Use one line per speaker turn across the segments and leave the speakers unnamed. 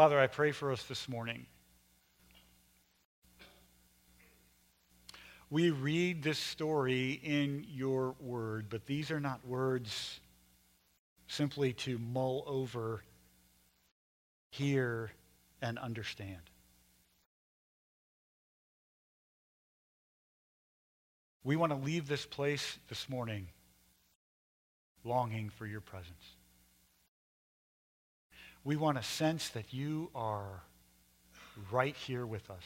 Father, I pray for us this morning. We read this story in your word, but these are not words simply to mull over, hear, and understand. We want to leave this place this morning longing for your presence. We want to sense that you are right here with us.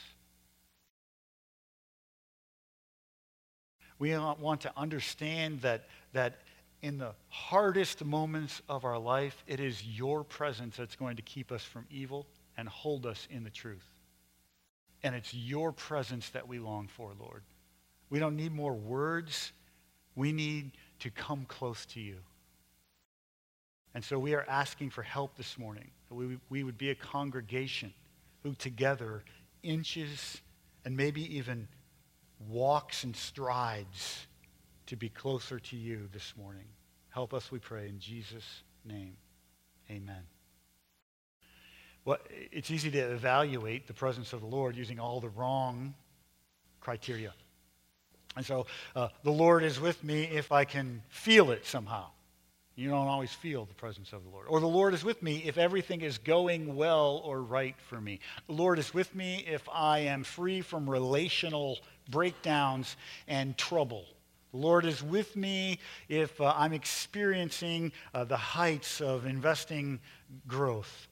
We want to understand that, that in the hardest moments of our life, it is your presence that's going to keep us from evil and hold us in the truth. And it's your presence that we long for, Lord. We don't need more words. We need to come close to you. And so we are asking for help this morning. We, we would be a congregation who together inches and maybe even walks and strides to be closer to you this morning. Help us, we pray, in Jesus' name. Amen. Well, it's easy to evaluate the presence of the Lord using all the wrong criteria. And so uh, the Lord is with me if I can feel it somehow. You don't always feel the presence of the Lord. Or the Lord is with me if everything is going well or right for me. The Lord is with me if I am free from relational breakdowns and trouble. The Lord is with me if uh, I'm experiencing uh, the heights of investing growth.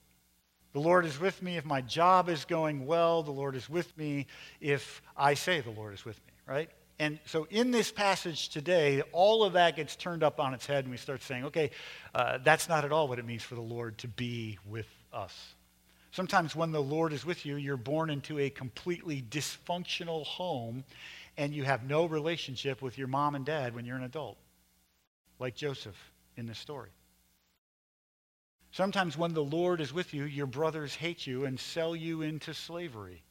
The Lord is with me if my job is going well. The Lord is with me if I say the Lord is with me, right? And so in this passage today, all of that gets turned up on its head, and we start saying, okay, uh, that's not at all what it means for the Lord to be with us. Sometimes when the Lord is with you, you're born into a completely dysfunctional home, and you have no relationship with your mom and dad when you're an adult, like Joseph in this story. Sometimes when the Lord is with you, your brothers hate you and sell you into slavery.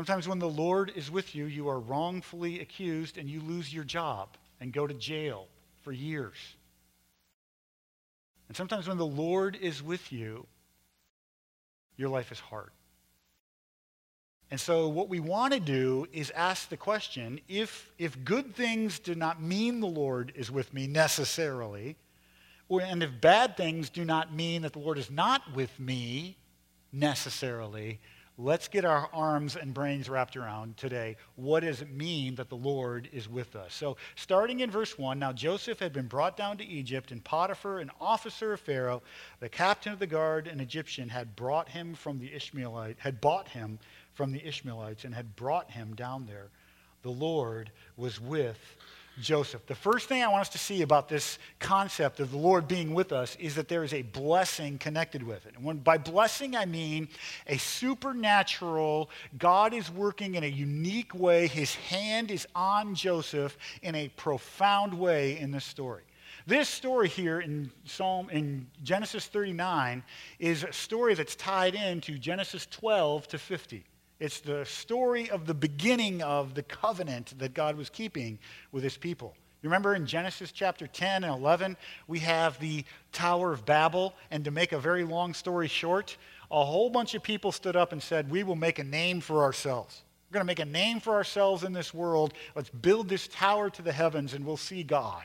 Sometimes when the Lord is with you, you are wrongfully accused and you lose your job and go to jail for years. And sometimes when the Lord is with you, your life is hard. And so what we want to do is ask the question, if, if good things do not mean the Lord is with me necessarily, or, and if bad things do not mean that the Lord is not with me necessarily, Let's get our arms and brains wrapped around today. What does it mean that the Lord is with us? So, starting in verse 1, now Joseph had been brought down to Egypt, and Potiphar, an officer of Pharaoh, the captain of the guard, an Egyptian, had brought him from the Ishmaelite, had bought him from the Ishmaelites, and had brought him down there. The Lord was with Joseph. The first thing I want us to see about this concept of the Lord being with us is that there is a blessing connected with it. And when, by blessing, I mean a supernatural, God is working in a unique way. His hand is on Joseph in a profound way in this story. This story here in Psalm in Genesis 39 is a story that's tied into Genesis 12 to 50. It's the story of the beginning of the covenant that God was keeping with his people. You remember in Genesis chapter 10 and 11, we have the Tower of Babel. And to make a very long story short, a whole bunch of people stood up and said, We will make a name for ourselves. We're going to make a name for ourselves in this world. Let's build this tower to the heavens and we'll see God.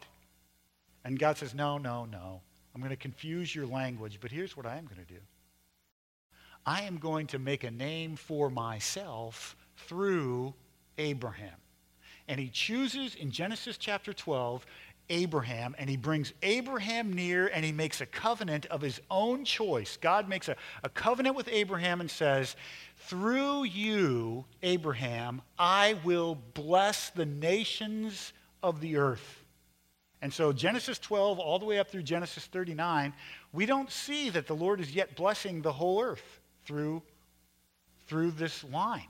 And God says, No, no, no. I'm going to confuse your language, but here's what I am going to do I am going to make a name for myself through Abraham. And he chooses in Genesis chapter 12 Abraham, and he brings Abraham near and he makes a covenant of his own choice. God makes a, a covenant with Abraham and says, Through you, Abraham, I will bless the nations of the earth. And so, Genesis 12, all the way up through Genesis 39, we don't see that the Lord is yet blessing the whole earth through, through this line.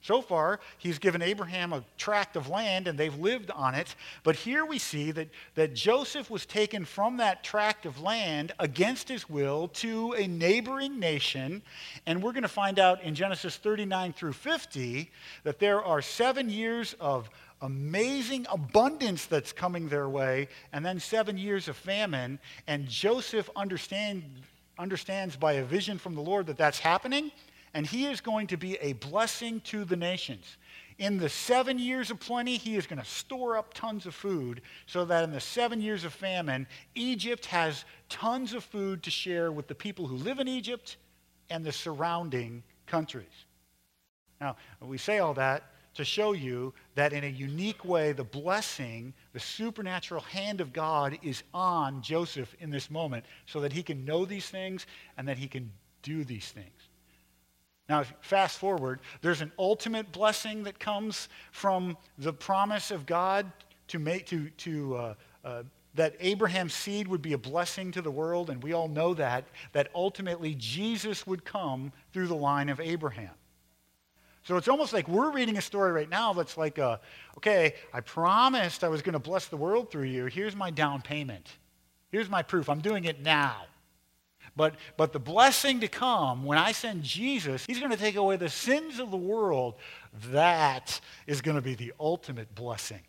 So far, he's given Abraham a tract of land and they've lived on it. But here we see that, that Joseph was taken from that tract of land against his will to a neighboring nation. And we're going to find out in Genesis 39 through 50 that there are seven years of amazing abundance that's coming their way, and then seven years of famine. And Joseph understand, understands by a vision from the Lord that that's happening, and he is going to be a blessing to the nations. In the seven years of plenty, he is going to store up tons of food so that in the seven years of famine, Egypt has tons of food to share with the people who live in Egypt and the surrounding countries. Now, we say all that to show you that in a unique way, the blessing, the supernatural hand of God is on Joseph in this moment so that he can know these things and that he can do these things. Now, fast forward, there's an ultimate blessing that comes from the promise of God to make, to, to, uh, uh, that Abraham's seed would be a blessing to the world, and we all know that, that ultimately Jesus would come through the line of Abraham. So it's almost like we're reading a story right now that's like, a, okay, I promised I was going to bless the world through you. Here's my down payment. Here's my proof. I'm doing it now. But, but the blessing to come, when I send Jesus, he's going to take away the sins of the world. That is going to be the ultimate blessing.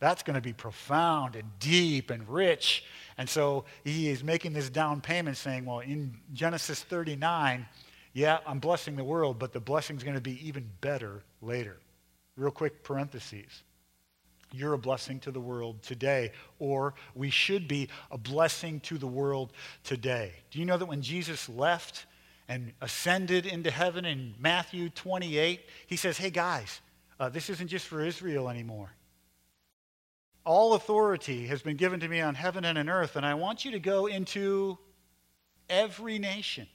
That's going to be profound and deep and rich. And so he is making this down payment saying, well, in Genesis 39, yeah, I'm blessing the world, but the blessing's going to be even better later. Real quick parentheses. You're a blessing to the world today, or we should be a blessing to the world today. Do you know that when Jesus left and ascended into heaven in Matthew 28, he says, Hey guys, uh, this isn't just for Israel anymore. All authority has been given to me on heaven and on earth, and I want you to go into every nation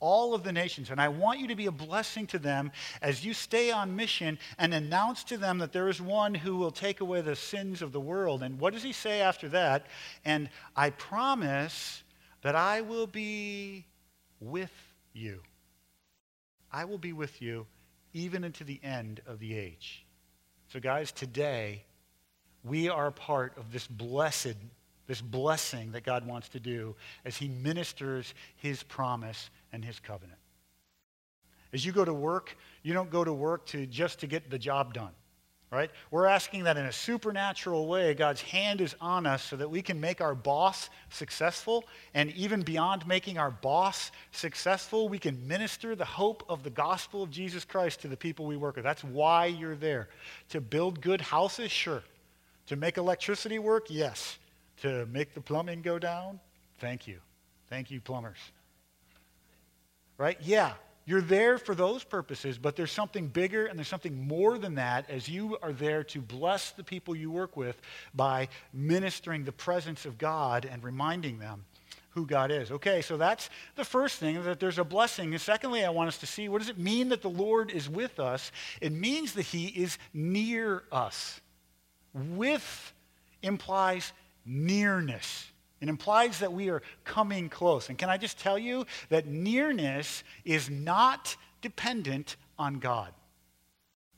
all of the nations. And I want you to be a blessing to them as you stay on mission and announce to them that there is one who will take away the sins of the world. And what does he say after that? And I promise that I will be with you. I will be with you even into the end of the age. So, guys, today we are part of this blessed this blessing that God wants to do as he ministers his promise and his covenant. As you go to work, you don't go to work to just to get the job done. Right? We're asking that in a supernatural way, God's hand is on us so that we can make our boss successful. And even beyond making our boss successful, we can minister the hope of the gospel of Jesus Christ to the people we work with. That's why you're there. To build good houses? Sure. To make electricity work? Yes to make the plumbing go down? Thank you. Thank you, plumbers. Right? Yeah, you're there for those purposes, but there's something bigger and there's something more than that as you are there to bless the people you work with by ministering the presence of God and reminding them who God is. Okay, so that's the first thing, that there's a blessing. And secondly, I want us to see what does it mean that the Lord is with us? It means that he is near us. With implies nearness. It implies that we are coming close. And can I just tell you that nearness is not dependent on God?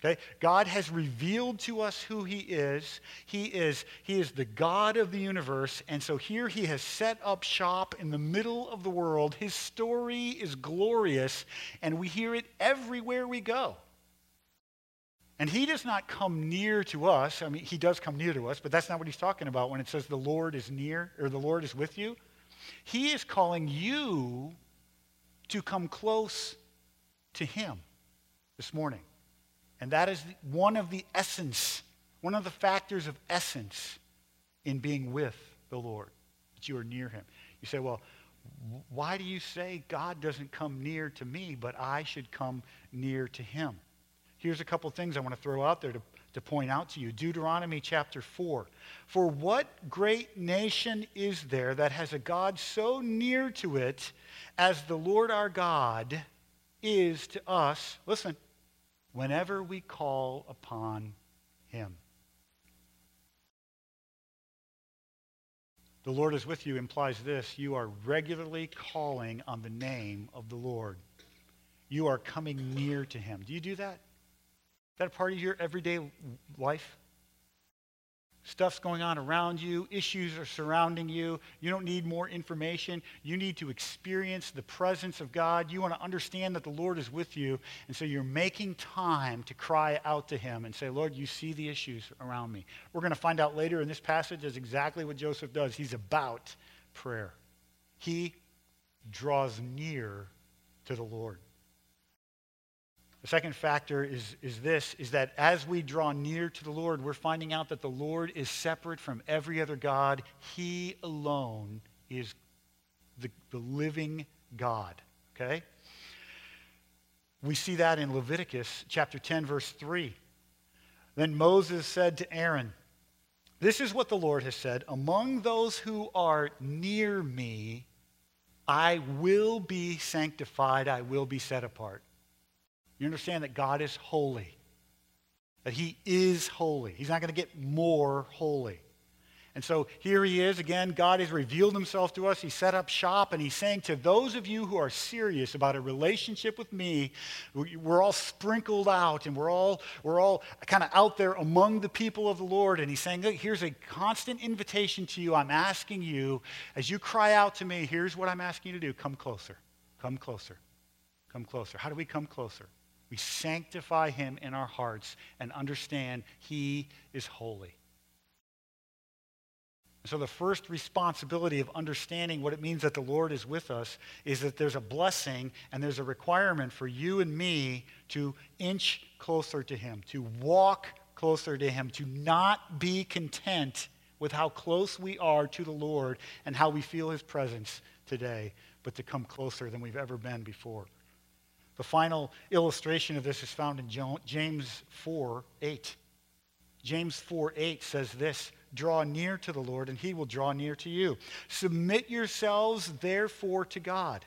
Okay? God has revealed to us who he is. He is he is the God of the universe, and so here he has set up shop in the middle of the world. His story is glorious, and we hear it everywhere we go. And he does not come near to us. I mean, he does come near to us, but that's not what he's talking about when it says the Lord is near or the Lord is with you. He is calling you to come close to him this morning. And that is one of the essence, one of the factors of essence in being with the Lord, that you are near him. You say, well, why do you say God doesn't come near to me, but I should come near to him? Here's a couple things I want to throw out there to, to point out to you. Deuteronomy chapter 4. For what great nation is there that has a God so near to it as the Lord our God is to us? Listen, whenever we call upon him. The Lord is with you implies this you are regularly calling on the name of the Lord. You are coming near to him. Do you do that? That a part of your everyday life? Stuff's going on around you, issues are surrounding you. You don't need more information. You need to experience the presence of God. You want to understand that the Lord is with you. And so you're making time to cry out to Him and say, Lord, you see the issues around me. We're going to find out later in this passage is exactly what Joseph does. He's about prayer. He draws near to the Lord. The second factor is, is this, is that as we draw near to the Lord, we're finding out that the Lord is separate from every other God. He alone is the, the living God. Okay? We see that in Leviticus chapter 10, verse 3. Then Moses said to Aaron, This is what the Lord has said Among those who are near me, I will be sanctified, I will be set apart. You understand that God is holy, that He is holy. He's not going to get more holy. And so here he is again. God has revealed himself to us. He set up shop and he's saying to those of you who are serious about a relationship with me, we're all sprinkled out and we're all, we're all kind of out there among the people of the Lord. And he's saying, Look, here's a constant invitation to you. I'm asking you, as you cry out to me, here's what I'm asking you to do. Come closer. Come closer. Come closer. How do we come closer? We sanctify him in our hearts and understand he is holy. So, the first responsibility of understanding what it means that the Lord is with us is that there's a blessing and there's a requirement for you and me to inch closer to Him, to walk closer to Him, to not be content with how close we are to the Lord and how we feel His presence today, but to come closer than we've ever been before. The final illustration of this is found in James 4 8. James 4 8 says this Draw near to the Lord, and he will draw near to you. Submit yourselves, therefore, to God.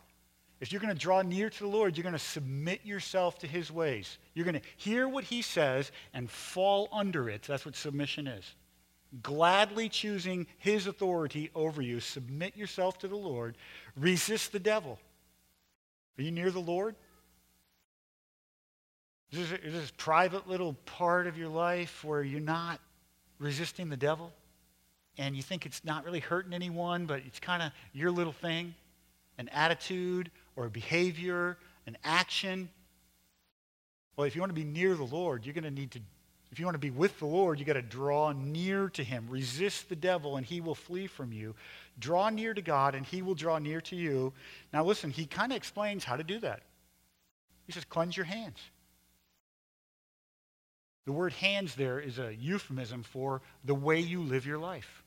If you're going to draw near to the Lord, you're going to submit yourself to his ways. You're going to hear what he says and fall under it. That's what submission is. Gladly choosing his authority over you. Submit yourself to the Lord. Resist the devil. Are you near the Lord? Is this, is this private little part of your life where you're not resisting the devil and you think it's not really hurting anyone, but it's kind of your little thing, an attitude or a behavior, an action. Well, if you want to be near the Lord, you're going to need to, if you want to be with the Lord, you got to draw near to him. Resist the devil and he will flee from you. Draw near to God and he will draw near to you. Now, listen, he kind of explains how to do that. He says, cleanse your hands. The word hands there is a euphemism for the way you live your life.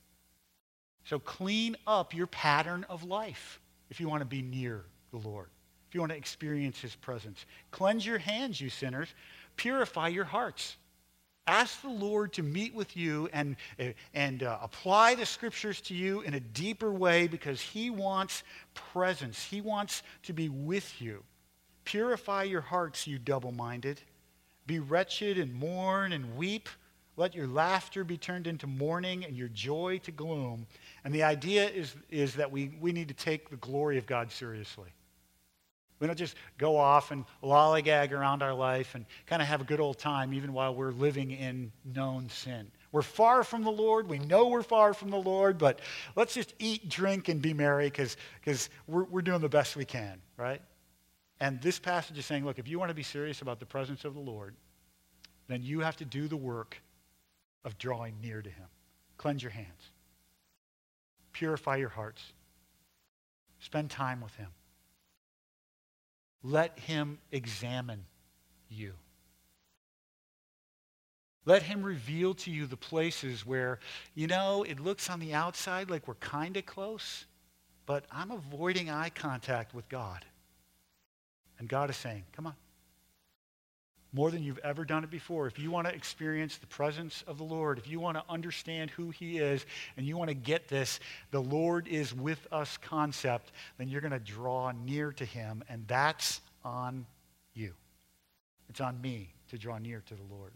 So clean up your pattern of life if you want to be near the Lord, if you want to experience his presence. Cleanse your hands, you sinners. Purify your hearts. Ask the Lord to meet with you and, and uh, apply the scriptures to you in a deeper way because he wants presence. He wants to be with you. Purify your hearts, you double minded. Be wretched and mourn and weep. Let your laughter be turned into mourning and your joy to gloom. And the idea is, is that we, we need to take the glory of God seriously. We don't just go off and lollygag around our life and kind of have a good old time even while we're living in known sin. We're far from the Lord. We know we're far from the Lord, but let's just eat, drink, and be merry because we're, we're doing the best we can, right? And this passage is saying, look, if you want to be serious about the presence of the Lord, then you have to do the work of drawing near to him. Cleanse your hands. Purify your hearts. Spend time with him. Let him examine you. Let him reveal to you the places where, you know, it looks on the outside like we're kind of close, but I'm avoiding eye contact with God. And God is saying, come on. More than you've ever done it before. If you want to experience the presence of the Lord, if you want to understand who He is, and you want to get this, the Lord is with us concept, then you're going to draw near to Him, and that's on you. It's on me to draw near to the Lord.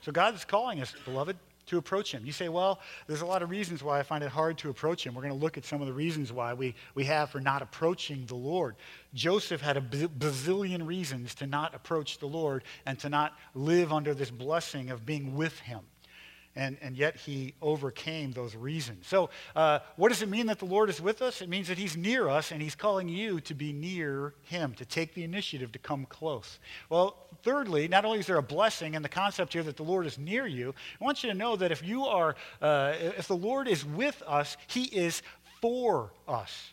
So God is calling us, beloved, to approach him. You say, well, there's a lot of reasons why I find it hard to approach him. We're going to look at some of the reasons why we, we have for not approaching the Lord. Joseph had a bazillion reasons to not approach the Lord and to not live under this blessing of being with him and, and yet he overcame those reasons. So, uh, what does it mean that the Lord is with us? It means that he's near us and he's calling you to be near him, to take the initiative to come close. Well, thirdly, not only is there a blessing and the concept here that the Lord is near you, I want you to know that if you are, uh, if the Lord is with us, he is for us.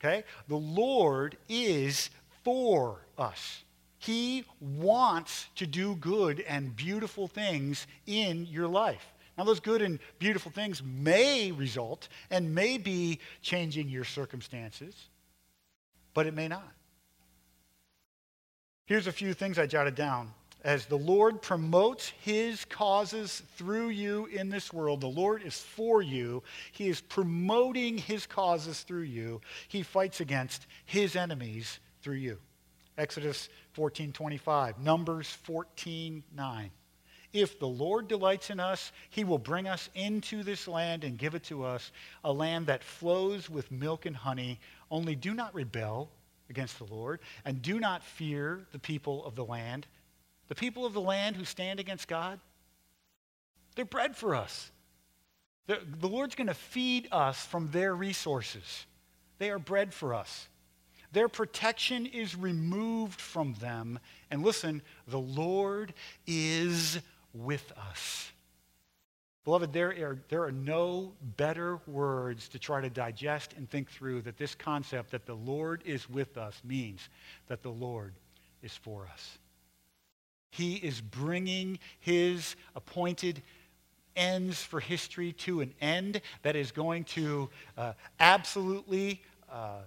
Okay? The Lord is for us. He wants to do good and beautiful things in your life. Now, those good and beautiful things may result and may be changing your circumstances, but it may not. Here's a few things I jotted down. As the Lord promotes his causes through you in this world, the Lord is for you. He is promoting his causes through you. He fights against his enemies through you. Exodus 14:25, Numbers 14:9. If the Lord delights in us, he will bring us into this land and give it to us, a land that flows with milk and honey. Only do not rebel against the Lord, and do not fear the people of the land. The people of the land who stand against God, they're bread for us. The, the Lord's going to feed us from their resources. They are bread for us. Their protection is removed from them. And listen, the Lord is with us. Beloved, there are, there are no better words to try to digest and think through that this concept that the Lord is with us means that the Lord is for us. He is bringing his appointed ends for history to an end that is going to uh, absolutely uh,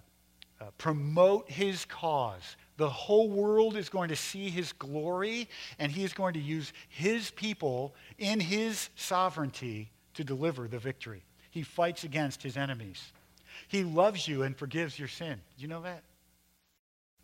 uh, promote his cause. The whole world is going to see his glory, and he is going to use his people in his sovereignty to deliver the victory. He fights against his enemies. He loves you and forgives your sin. Did you know that?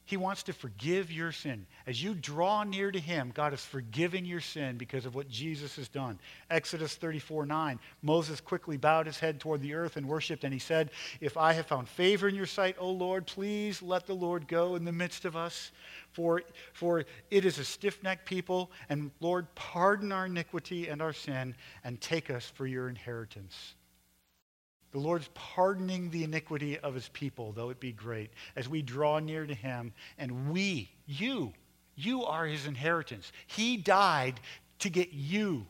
He wants to forgive your sin. As you draw near to Him, God is forgiving your sin because of what Jesus has done. Exodus 34 9. Moses quickly bowed his head toward the earth and worshiped, and he said, If I have found favor in your sight, O Lord, please let the Lord go in the midst of us. For, for it is a stiff necked people, and Lord, pardon our iniquity and our sin, and take us for your inheritance. The Lord's pardoning the iniquity of his people, though it be great, as we draw near to him. And we, you, you are his inheritance. He died to get you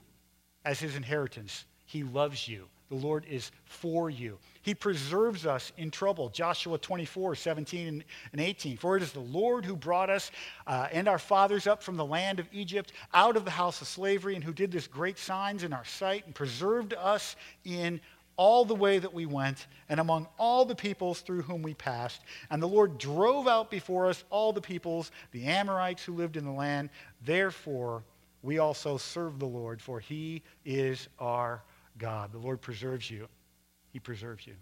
as his inheritance. He loves you. The Lord is for you. He preserves us in trouble. Joshua 24, 17 and 18. For it is the Lord who brought us uh, and our fathers up from the land of Egypt, out of the house of slavery, and who did this great signs in our sight and preserved us in all the way that we went and among all the peoples through whom we passed. And the Lord drove out before us all the peoples, the Amorites who lived in the land. Therefore, we also serve the Lord, for he is our God. The Lord preserves you. He preserves you.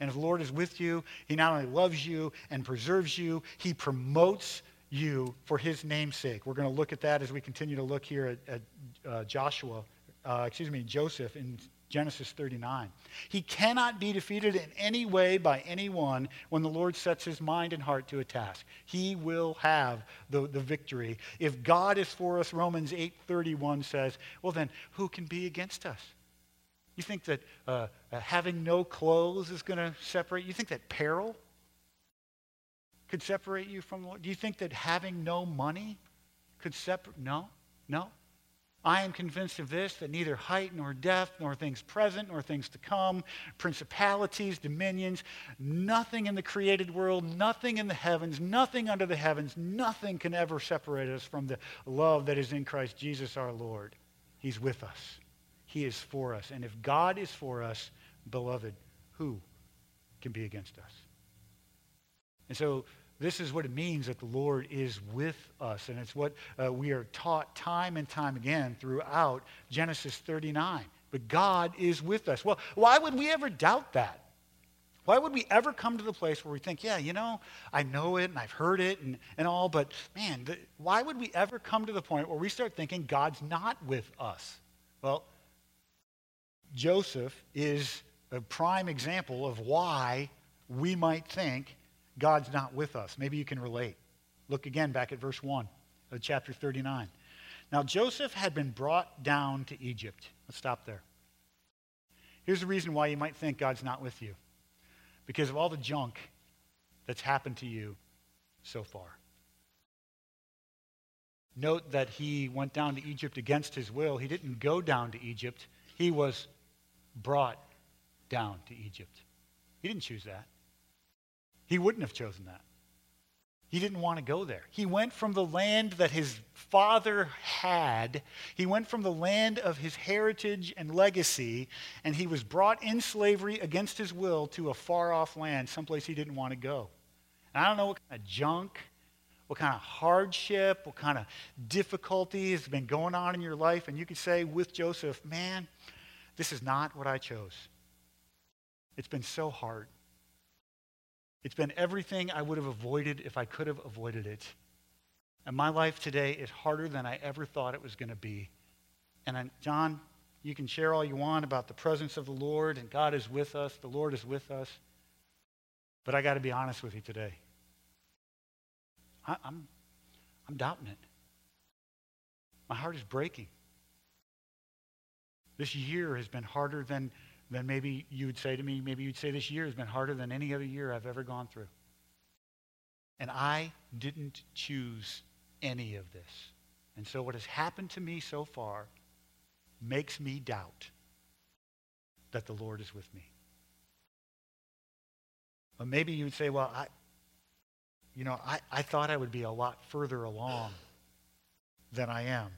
And if the Lord is with you, he not only loves you and preserves you, he promotes you for his name's sake. We're going to look at that as we continue to look here at, at uh, Joshua, uh, excuse me, Joseph in Genesis 39. He cannot be defeated in any way by anyone when the Lord sets his mind and heart to a task. He will have the, the victory. If God is for us, Romans 8.31 says, well then, who can be against us? You think that uh, uh, having no clothes is going to separate you? think that peril could separate you from the Lord? Do you think that having no money could separate? No, no. I am convinced of this that neither height nor depth, nor things present nor things to come, principalities, dominions, nothing in the created world, nothing in the heavens, nothing under the heavens, nothing can ever separate us from the love that is in Christ Jesus our Lord. He's with us, He is for us. And if God is for us, beloved, who can be against us? And so this is what it means that the Lord is with us. And it's what uh, we are taught time and time again throughout Genesis 39. But God is with us. Well, why would we ever doubt that? Why would we ever come to the place where we think, yeah, you know, I know it and I've heard it and, and all, but man, the, why would we ever come to the point where we start thinking God's not with us? Well, Joseph is a prime example of why we might think God's not with us. Maybe you can relate. Look again back at verse 1 of chapter 39. Now, Joseph had been brought down to Egypt. Let's stop there. Here's the reason why you might think God's not with you because of all the junk that's happened to you so far. Note that he went down to Egypt against his will. He didn't go down to Egypt, he was brought down to Egypt. He didn't choose that. He wouldn't have chosen that. He didn't want to go there. He went from the land that his father had, he went from the land of his heritage and legacy, and he was brought in slavery against his will to a far off land, someplace he didn't want to go. And I don't know what kind of junk, what kind of hardship, what kind of difficulty has been going on in your life, and you could say with Joseph, man, this is not what I chose. It's been so hard. It's been everything I would have avoided if I could have avoided it. And my life today is harder than I ever thought it was going to be. And I, John, you can share all you want about the presence of the Lord and God is with us, the Lord is with us. But I got to be honest with you today. I, I'm, I'm doubting it. My heart is breaking. This year has been harder than then maybe you would say to me, maybe you'd say this year has been harder than any other year I've ever gone through. And I didn't choose any of this. And so what has happened to me so far makes me doubt that the Lord is with me. But maybe you would say, well, I, you know, I, I thought I would be a lot further along than I am.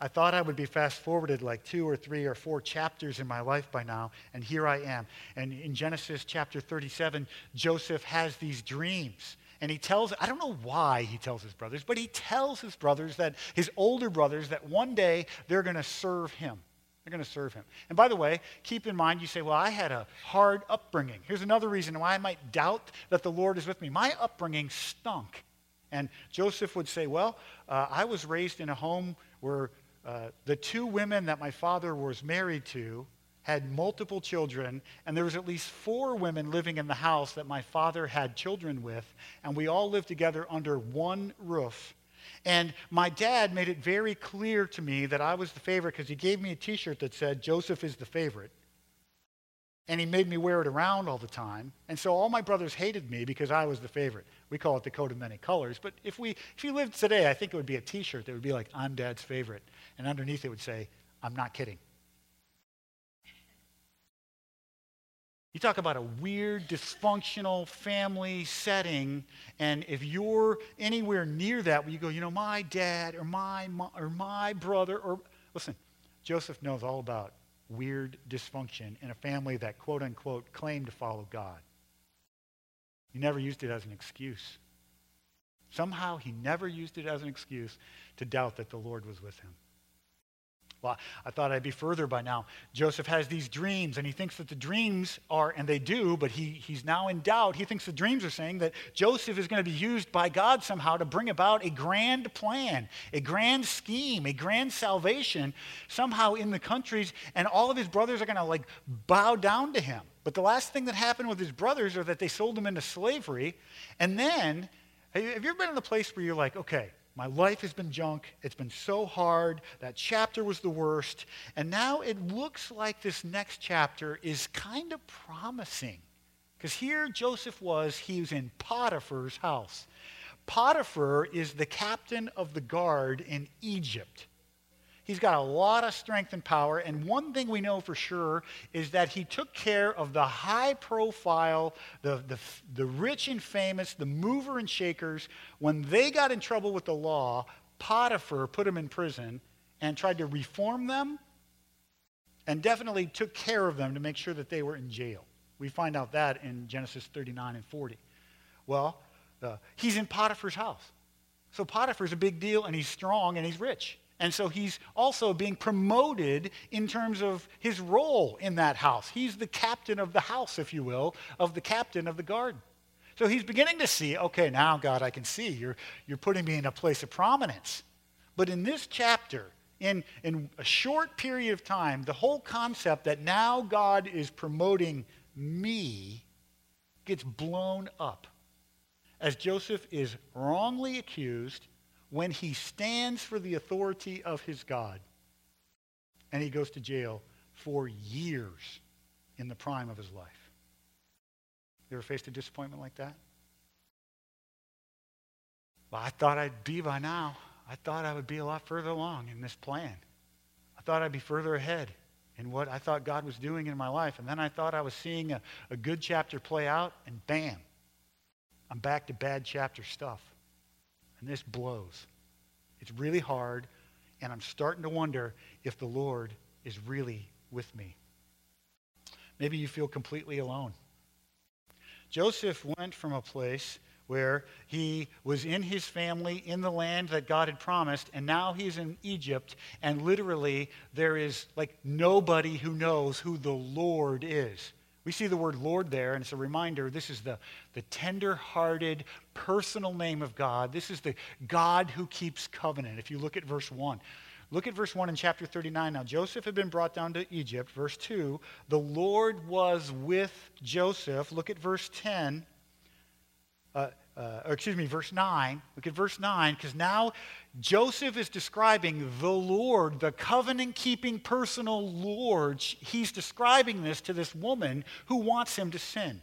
I thought I would be fast forwarded like two or three or four chapters in my life by now, and here I am. And in Genesis chapter 37, Joseph has these dreams. And he tells, I don't know why he tells his brothers, but he tells his brothers that, his older brothers, that one day they're going to serve him. They're going to serve him. And by the way, keep in mind, you say, well, I had a hard upbringing. Here's another reason why I might doubt that the Lord is with me. My upbringing stunk. And Joseph would say, well, uh, I was raised in a home where uh, the two women that my father was married to had multiple children, and there was at least four women living in the house that my father had children with, and we all lived together under one roof. And my dad made it very clear to me that I was the favorite because he gave me a t shirt that said, Joseph is the favorite. And he made me wear it around all the time. And so all my brothers hated me because I was the favorite. We call it the coat of many colors. But if, we, if you lived today, I think it would be a t shirt that would be like, I'm dad's favorite. And underneath it would say, I'm not kidding. You talk about a weird, dysfunctional family setting, and if you're anywhere near that, where you go, you know, my dad or my, or my brother, or listen, Joseph knows all about weird dysfunction in a family that, quote unquote, claimed to follow God. He never used it as an excuse. Somehow he never used it as an excuse to doubt that the Lord was with him. Well, I thought I'd be further by now. Joseph has these dreams, and he thinks that the dreams are, and they do, but he, he's now in doubt. He thinks the dreams are saying that Joseph is going to be used by God somehow to bring about a grand plan, a grand scheme, a grand salvation somehow in the countries, and all of his brothers are going to like bow down to him. But the last thing that happened with his brothers are that they sold him into slavery. And then, have you ever been in the place where you're like, okay, my life has been junk. It's been so hard. That chapter was the worst. And now it looks like this next chapter is kind of promising. Because here Joseph was, he was in Potiphar's house. Potiphar is the captain of the guard in Egypt. He's got a lot of strength and power. And one thing we know for sure is that he took care of the high profile, the, the, the rich and famous, the mover and shakers. When they got in trouble with the law, Potiphar put them in prison and tried to reform them and definitely took care of them to make sure that they were in jail. We find out that in Genesis 39 and 40. Well, uh, he's in Potiphar's house. So Potiphar's a big deal, and he's strong, and he's rich. And so he's also being promoted in terms of his role in that house. He's the captain of the house, if you will, of the captain of the garden. So he's beginning to see, okay, now, God, I can see you're, you're putting me in a place of prominence. But in this chapter, in, in a short period of time, the whole concept that now God is promoting me gets blown up as Joseph is wrongly accused when he stands for the authority of his God. And he goes to jail for years in the prime of his life. You ever faced a disappointment like that? Well, I thought I'd be by now. I thought I would be a lot further along in this plan. I thought I'd be further ahead in what I thought God was doing in my life. And then I thought I was seeing a, a good chapter play out, and bam, I'm back to bad chapter stuff. And this blows. It's really hard, and I'm starting to wonder if the Lord is really with me. Maybe you feel completely alone. Joseph went from a place where he was in his family in the land that God had promised, and now he's in Egypt, and literally there is like nobody who knows who the Lord is. We see the word Lord there, and it's a reminder this is the, the tender hearted, personal name of God. This is the God who keeps covenant. If you look at verse 1, look at verse 1 in chapter 39. Now, Joseph had been brought down to Egypt. Verse 2, the Lord was with Joseph. Look at verse 10 uh, uh, excuse me, verse 9. Look at verse 9, because now Joseph is describing the Lord, the covenant keeping personal Lord. He's describing this to this woman who wants him to sin.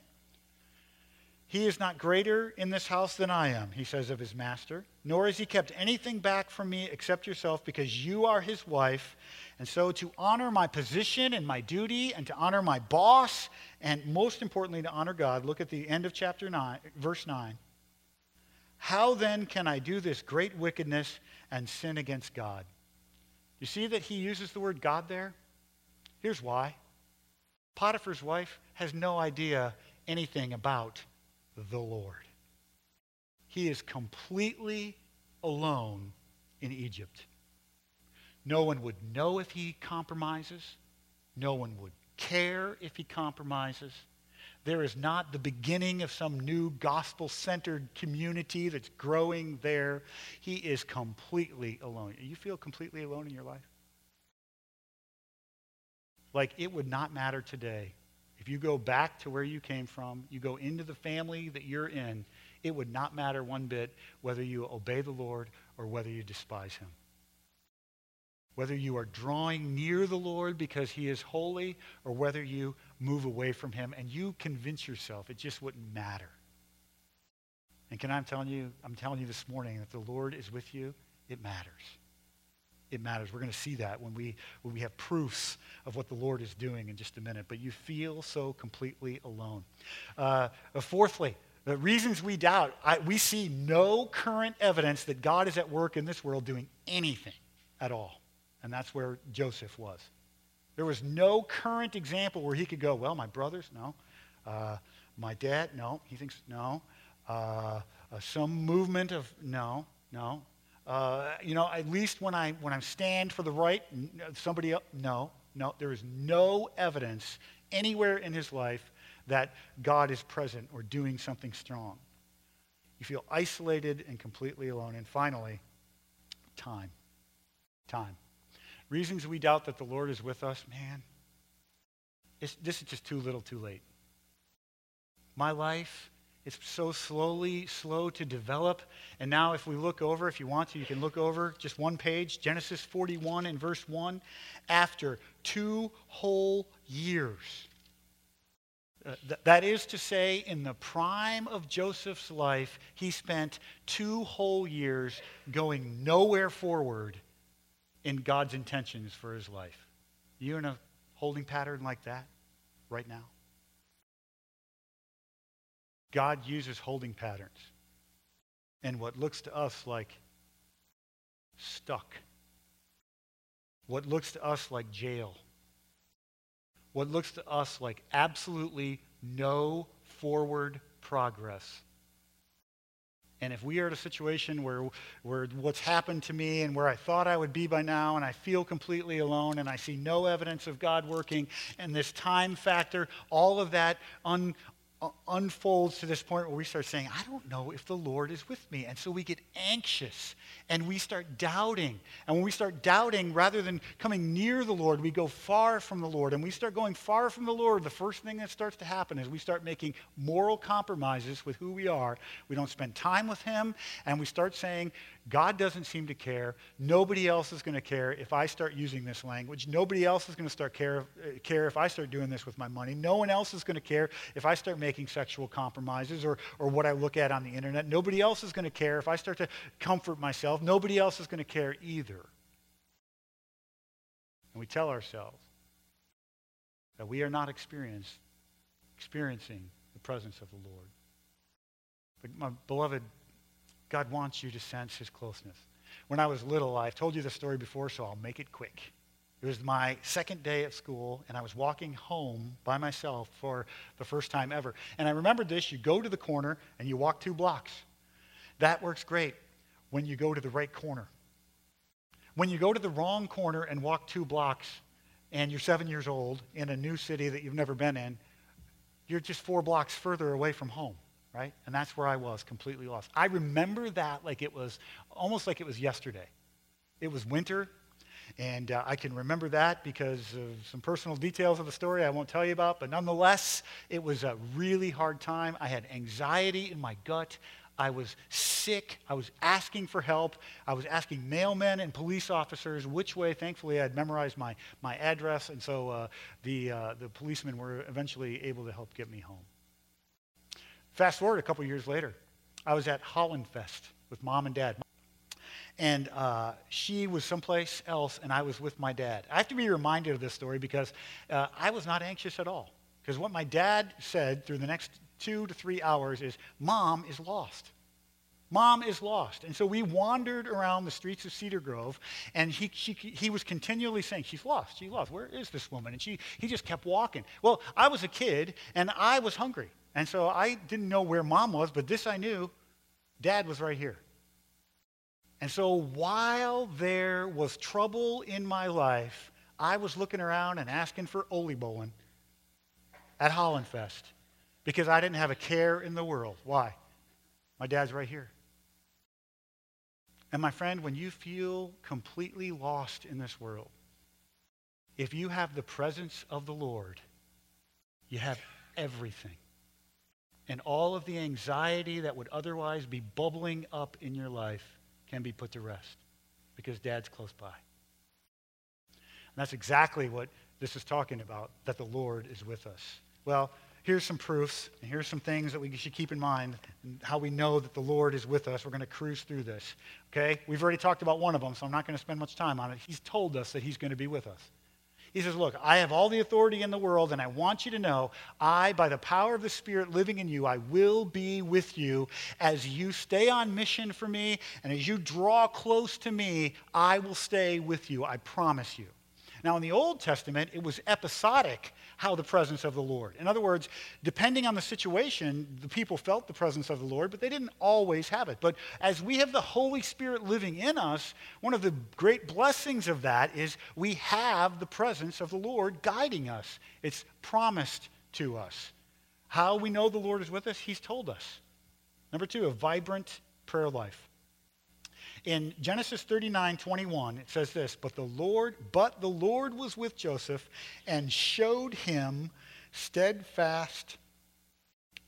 He is not greater in this house than I am, he says of his master, nor has he kept anything back from me except yourself, because you are his wife. And so, to honor my position and my duty, and to honor my boss, and most importantly, to honor God, look at the end of chapter 9, verse 9. How then can I do this great wickedness and sin against God? You see that he uses the word God there? Here's why Potiphar's wife has no idea anything about the Lord. He is completely alone in Egypt. No one would know if he compromises. No one would care if he compromises. There is not the beginning of some new gospel centered community that's growing there. He is completely alone. You feel completely alone in your life? Like it would not matter today if you go back to where you came from, you go into the family that you're in, it would not matter one bit whether you obey the Lord or whether you despise him. Whether you are drawing near the Lord because he is holy or whether you move away from him and you convince yourself it just wouldn't matter. And can I tell you, I'm telling you this morning that the Lord is with you, it matters it matters. We're going to see that when we, when we have proofs of what the Lord is doing in just a minute. But you feel so completely alone. Uh, fourthly, the reasons we doubt, I, we see no current evidence that God is at work in this world doing anything at all. And that's where Joseph was. There was no current example where he could go, well, my brothers, no. Uh, my dad, no. He thinks, no. Uh, uh some movement of, no, no. Uh, you know, at least when I when I stand for the right, somebody else. No, no, there is no evidence anywhere in his life that God is present or doing something strong. You feel isolated and completely alone. And finally, time. Time. Reasons we doubt that the Lord is with us, man, this is just too little too late. My life it's so slowly, slow to develop. And now, if we look over, if you want to, you can look over just one page, Genesis 41 and verse 1. After two whole years, uh, th- that is to say, in the prime of Joseph's life, he spent two whole years going nowhere forward in God's intentions for his life. You in a holding pattern like that right now? God uses holding patterns. And what looks to us like stuck, what looks to us like jail, what looks to us like absolutely no forward progress. And if we are in a situation where, where what's happened to me and where I thought I would be by now, and I feel completely alone, and I see no evidence of God working, and this time factor, all of that un, unfolds to this point where we start saying, I don't know if the Lord is with me. And so we get anxious and we start doubting. And when we start doubting, rather than coming near the Lord, we go far from the Lord. And we start going far from the Lord, the first thing that starts to happen is we start making moral compromises with who we are. We don't spend time with Him, and we start saying, God doesn't seem to care. Nobody else is going to care if I start using this language. Nobody else is going to start care, care if I start doing this with my money. No one else is going to care if I start making sexual compromises or, or what I look at on the internet. Nobody else is going to care if I start to comfort myself. Nobody else is going to care either. And we tell ourselves that we are not experiencing the presence of the Lord. But my beloved, God wants you to sense his closeness. When I was little, I've told you the story before, so I'll make it quick. It was my second day at school, and I was walking home by myself for the first time ever. And I remembered this you go to the corner and you walk two blocks. That works great when you go to the right corner. When you go to the wrong corner and walk two blocks, and you're seven years old in a new city that you've never been in, you're just four blocks further away from home, right? And that's where I was, completely lost. I remember that like it was almost like it was yesterday. It was winter, and uh, I can remember that because of some personal details of the story I won't tell you about, but nonetheless, it was a really hard time. I had anxiety in my gut. I was sick. I was asking for help. I was asking mailmen and police officers which way. Thankfully, I had memorized my, my address, and so uh, the, uh, the policemen were eventually able to help get me home. Fast forward a couple years later, I was at Holland Fest with mom and dad. And uh, she was someplace else, and I was with my dad. I have to be reminded of this story because uh, I was not anxious at all. Because what my dad said through the next two to three hours is, Mom is lost. Mom is lost. And so we wandered around the streets of Cedar Grove, and he, she, he was continually saying, She's lost. She's lost. Where is this woman? And she, he just kept walking. Well, I was a kid, and I was hungry. And so I didn't know where mom was, but this I knew dad was right here. And so while there was trouble in my life, I was looking around and asking for oliebollen at Hollandfest because I didn't have a care in the world. Why? My dad's right here. And my friend, when you feel completely lost in this world, if you have the presence of the Lord, you have everything. And all of the anxiety that would otherwise be bubbling up in your life can be put to rest because dad's close by. And that's exactly what this is talking about, that the Lord is with us. Well, here's some proofs, and here's some things that we should keep in mind, how we know that the Lord is with us. We're going to cruise through this. Okay? We've already talked about one of them, so I'm not going to spend much time on it. He's told us that He's going to be with us. He says, Look, I have all the authority in the world, and I want you to know I, by the power of the Spirit living in you, I will be with you as you stay on mission for me, and as you draw close to me, I will stay with you. I promise you. Now, in the Old Testament, it was episodic how the presence of the Lord. In other words, depending on the situation, the people felt the presence of the Lord, but they didn't always have it. But as we have the Holy Spirit living in us, one of the great blessings of that is we have the presence of the Lord guiding us. It's promised to us. How we know the Lord is with us, He's told us. Number two, a vibrant prayer life. In Genesis 39, 21, it says this, but the Lord, but the Lord was with Joseph and showed him steadfast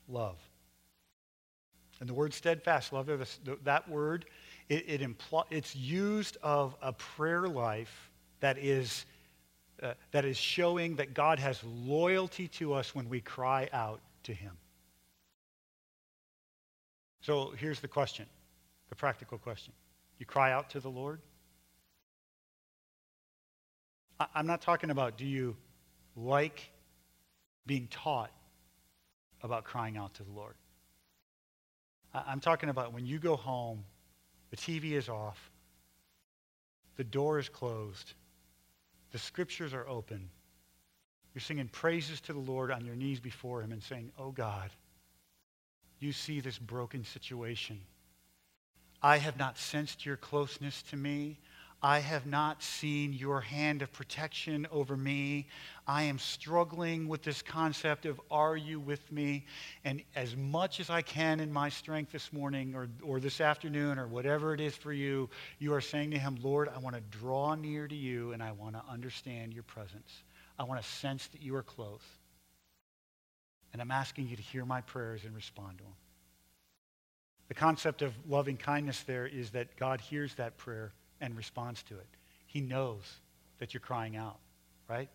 love. And the word steadfast love, that word, it, it impl- it's used of a prayer life that is, uh, that is showing that God has loyalty to us when we cry out to him. So here's the question, the practical question. You cry out to the Lord? I'm not talking about do you like being taught about crying out to the Lord. I'm talking about when you go home, the TV is off, the door is closed, the scriptures are open. You're singing praises to the Lord on your knees before Him and saying, Oh God, you see this broken situation. I have not sensed your closeness to me. I have not seen your hand of protection over me. I am struggling with this concept of are you with me? And as much as I can in my strength this morning or, or this afternoon or whatever it is for you, you are saying to him, Lord, I want to draw near to you and I want to understand your presence. I want to sense that you are close. And I'm asking you to hear my prayers and respond to them. The concept of loving kindness there is that God hears that prayer and responds to it. He knows that you're crying out, right?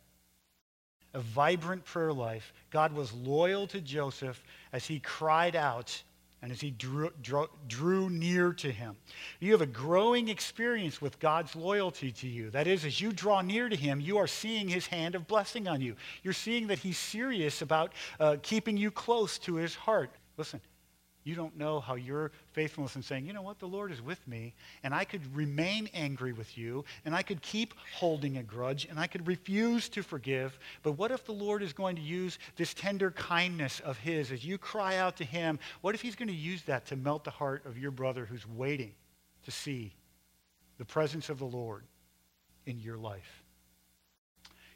A vibrant prayer life. God was loyal to Joseph as he cried out and as he drew, drew, drew, near to him. You have a growing experience with God's loyalty to you. That is, as you draw near to him, you are seeing his hand of blessing on you. You're seeing that he's serious about uh, keeping you close to his heart. Listen, You don't know how your faithfulness in saying, you know what, the Lord is with me, and I could remain angry with you, and I could keep holding a grudge, and I could refuse to forgive. But what if the Lord is going to use this tender kindness of His as you cry out to Him? What if He's going to use that to melt the heart of your brother who's waiting to see the presence of the Lord in your life?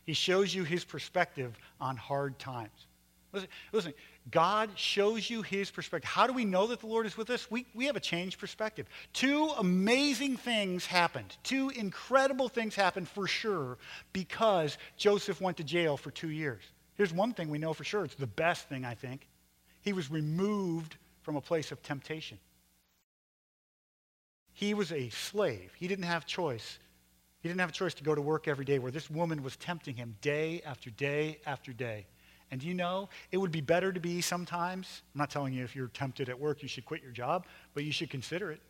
He shows you His perspective on hard times. Listen, listen, God shows you his perspective. How do we know that the Lord is with us? We, we have a changed perspective. Two amazing things happened. Two incredible things happened for sure because Joseph went to jail for two years. Here's one thing we know for sure. It's the best thing, I think. He was removed from a place of temptation. He was a slave. He didn't have choice. He didn't have a choice to go to work every day where this woman was tempting him day after day after day. And you know, it would be better to be sometimes, I'm not telling you if you're tempted at work, you should quit your job, but you should consider it.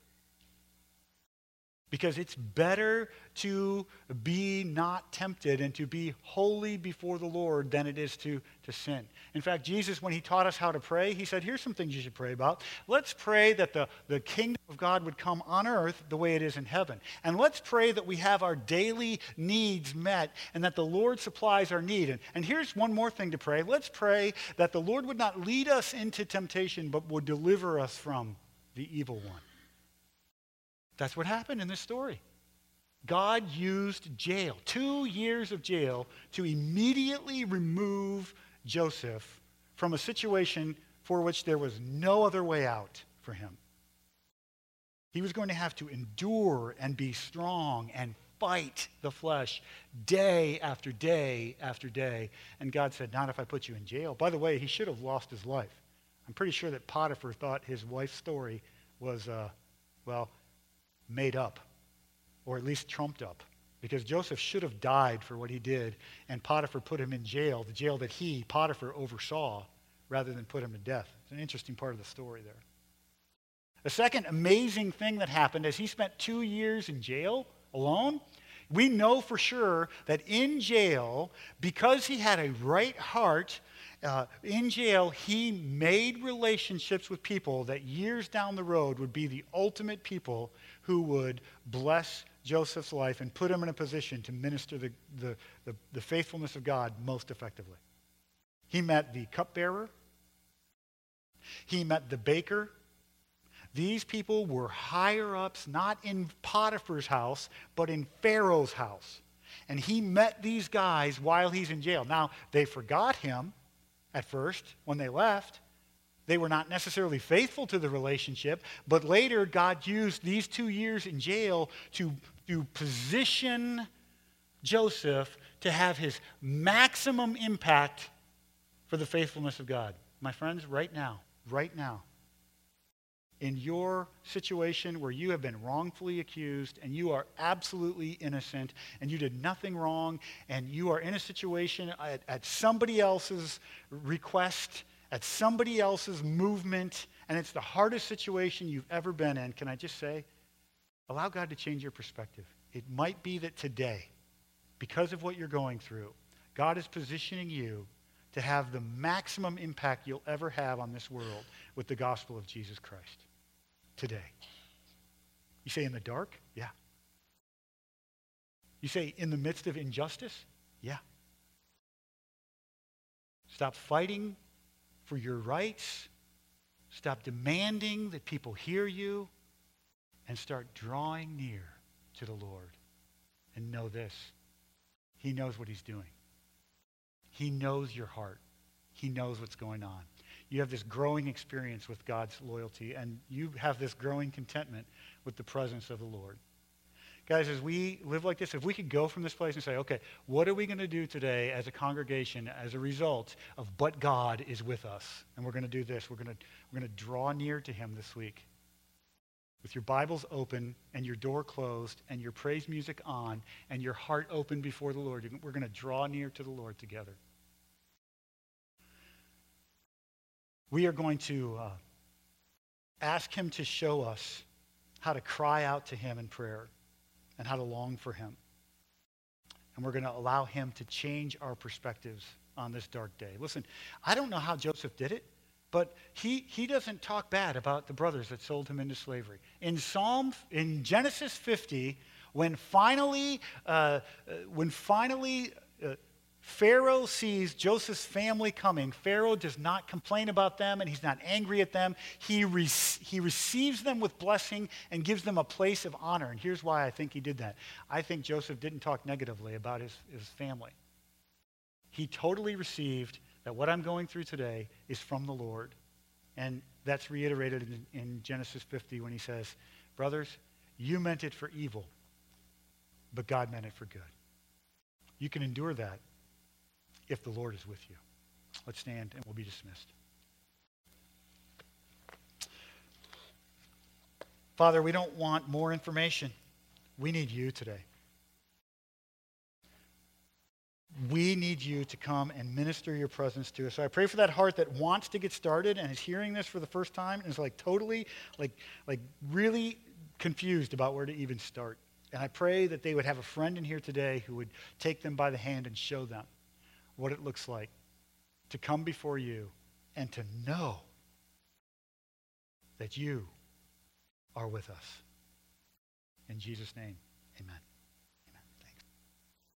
Because it's better to be not tempted and to be holy before the Lord than it is to, to sin. In fact, Jesus, when he taught us how to pray, he said, Here's some things you should pray about. Let's pray that the, the kingdom of God would come on earth the way it is in heaven. And let's pray that we have our daily needs met and that the Lord supplies our need. And, and here's one more thing to pray. Let's pray that the Lord would not lead us into temptation, but would deliver us from the evil one. That's what happened in this story. God used jail, two years of jail, to immediately remove Joseph from a situation for which there was no other way out for him. He was going to have to endure and be strong and fight the flesh day after day after day. And God said, Not if I put you in jail. By the way, he should have lost his life. I'm pretty sure that Potiphar thought his wife's story was, uh, well, made up, or at least trumped up. Because Joseph should have died for what he did, and Potiphar put him in jail, the jail that he, Potiphar, oversaw, rather than put him to death. It's an interesting part of the story there. The second amazing thing that happened is he spent two years in jail alone. We know for sure that in jail, because he had a right heart, uh, in jail, he made relationships with people that years down the road would be the ultimate people who would bless Joseph's life and put him in a position to minister the, the, the, the faithfulness of God most effectively. He met the cupbearer, he met the baker. These people were higher ups, not in Potiphar's house, but in Pharaoh's house. And he met these guys while he's in jail. Now, they forgot him at first when they left, they were not necessarily faithful to the relationship, but later God used these two years in jail to, to position Joseph to have his maximum impact for the faithfulness of God. My friends, right now, right now, in your situation where you have been wrongfully accused and you are absolutely innocent and you did nothing wrong and you are in a situation at, at somebody else's request at somebody else's movement, and it's the hardest situation you've ever been in, can I just say, allow God to change your perspective. It might be that today, because of what you're going through, God is positioning you to have the maximum impact you'll ever have on this world with the gospel of Jesus Christ today. You say in the dark? Yeah. You say in the midst of injustice? Yeah. Stop fighting for your rights. Stop demanding that people hear you and start drawing near to the Lord. And know this He knows what He's doing, He knows your heart, He knows what's going on. You have this growing experience with God's loyalty, and you have this growing contentment with the presence of the Lord. Guys, as we live like this, if we could go from this place and say, okay, what are we going to do today as a congregation as a result of but God is with us? And we're going to do this. We're going to, we're going to draw near to him this week. With your Bibles open and your door closed and your praise music on and your heart open before the Lord, we're going to draw near to the Lord together. We are going to uh, ask him to show us how to cry out to him in prayer and how to long for him. And we're going to allow him to change our perspectives on this dark day. Listen, I don't know how Joseph did it. but he, he doesn't talk bad about the brothers that sold him into slavery. In Psalm, in Genesis 50, when finally, uh, uh, when finally uh, Pharaoh sees Joseph's family coming. Pharaoh does not complain about them and he's not angry at them. He, re- he receives them with blessing and gives them a place of honor. And here's why I think he did that. I think Joseph didn't talk negatively about his, his family. He totally received that what I'm going through today is from the Lord. And that's reiterated in, in Genesis 50 when he says, Brothers, you meant it for evil, but God meant it for good. You can endure that if the Lord is with you. Let's stand and we'll be dismissed. Father, we don't want more information. We need you today. We need you to come and minister your presence to us. So I pray for that heart that wants to get started and is hearing this for the first time and is like totally, like, like really confused about where to even start. And I pray that they would have a friend in here today who would take them by the hand and show them what it looks like to come before you and to know that you are with us. In Jesus' name, amen.